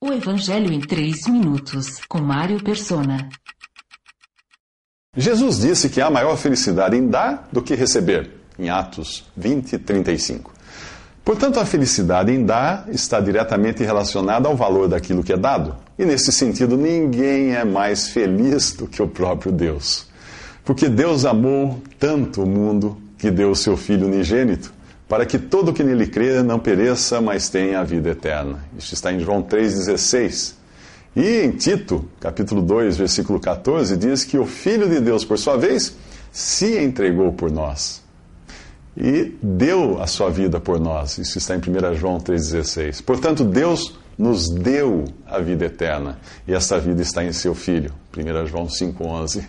O Evangelho em 3 minutos, com Mário Persona. Jesus disse que há maior felicidade em dar do que receber, em Atos 20, 35. Portanto, a felicidade em dar está diretamente relacionada ao valor daquilo que é dado. E nesse sentido, ninguém é mais feliz do que o próprio Deus. Porque Deus amou tanto o mundo que deu o seu Filho unigênito, para que todo que nele crê não pereça, mas tenha a vida eterna. Isso está em João 3,16. E em Tito, capítulo 2, versículo 14, diz que o Filho de Deus, por sua vez, se entregou por nós e deu a sua vida por nós. Isso está em 1 João 3,16. Portanto, Deus nos deu a vida eterna e esta vida está em seu Filho. 1 João 5,11.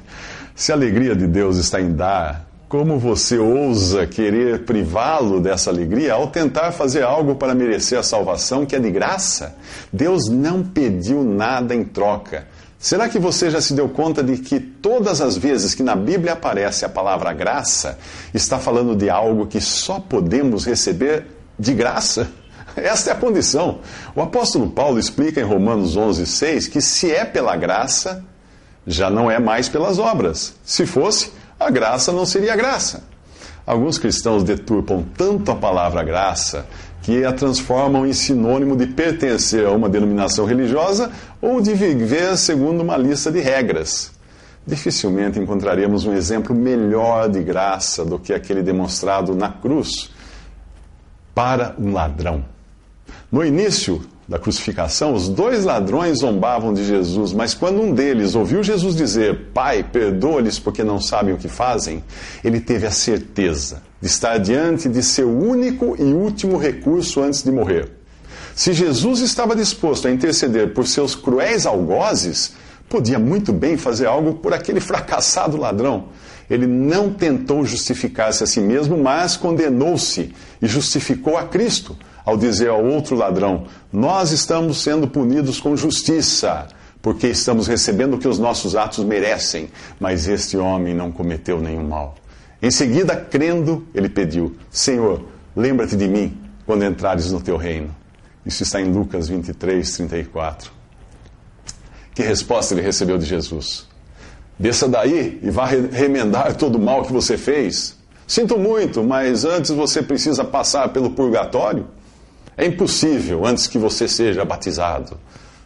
Se a alegria de Deus está em dar, como você ousa querer privá-lo dessa alegria ao tentar fazer algo para merecer a salvação que é de graça? Deus não pediu nada em troca. Será que você já se deu conta de que todas as vezes que na Bíblia aparece a palavra graça, está falando de algo que só podemos receber de graça? Esta é a condição. O apóstolo Paulo explica em Romanos 11:6 que se é pela graça, já não é mais pelas obras. Se fosse, a graça não seria graça. Alguns cristãos deturpam tanto a palavra graça que a transformam em sinônimo de pertencer a uma denominação religiosa ou de viver segundo uma lista de regras. Dificilmente encontraremos um exemplo melhor de graça do que aquele demonstrado na cruz para um ladrão. No início da crucificação, os dois ladrões zombavam de Jesus, mas quando um deles ouviu Jesus dizer: Pai, perdoa-lhes porque não sabem o que fazem, ele teve a certeza de estar diante de seu único e último recurso antes de morrer. Se Jesus estava disposto a interceder por seus cruéis algozes, podia muito bem fazer algo por aquele fracassado ladrão. Ele não tentou justificar-se a si mesmo, mas condenou-se e justificou a Cristo ao dizer ao outro ladrão: Nós estamos sendo punidos com justiça, porque estamos recebendo o que os nossos atos merecem, mas este homem não cometeu nenhum mal. Em seguida, crendo, ele pediu: Senhor, lembra-te de mim quando entrares no teu reino. Isso está em Lucas 23, 34. Que resposta ele recebeu de Jesus? Desça daí e vá remendar todo o mal que você fez. Sinto muito, mas antes você precisa passar pelo purgatório. É impossível antes que você seja batizado.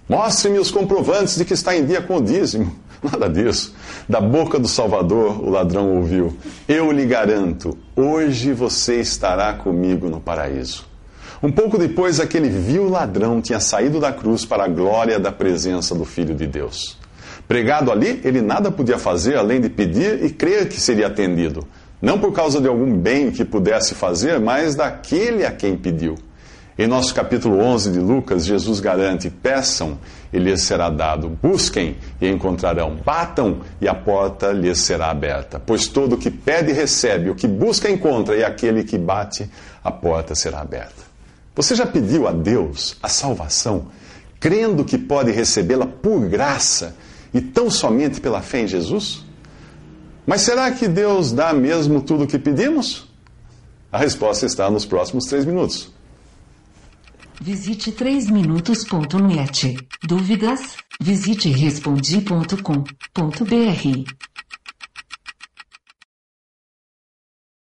Mostre-me os comprovantes de que está em dia com o dízimo. Nada disso. Da boca do Salvador, o ladrão ouviu: Eu lhe garanto, hoje você estará comigo no paraíso. Um pouco depois, aquele vil ladrão tinha saído da cruz para a glória da presença do Filho de Deus. Pregado ali, ele nada podia fazer além de pedir e crer que seria atendido. Não por causa de algum bem que pudesse fazer, mas daquele a quem pediu. Em nosso capítulo 11 de Lucas, Jesus garante: peçam e lhes será dado, busquem e encontrarão, batam e a porta lhes será aberta. Pois todo o que pede recebe, o que busca encontra, e aquele que bate, a porta será aberta. Você já pediu a Deus a salvação, crendo que pode recebê-la por graça e tão somente pela fé em Jesus? Mas será que Deus dá mesmo tudo o que pedimos? A resposta está nos próximos três minutos. Visite 3minutos.net. Dúvidas? Visite respondi.com.br.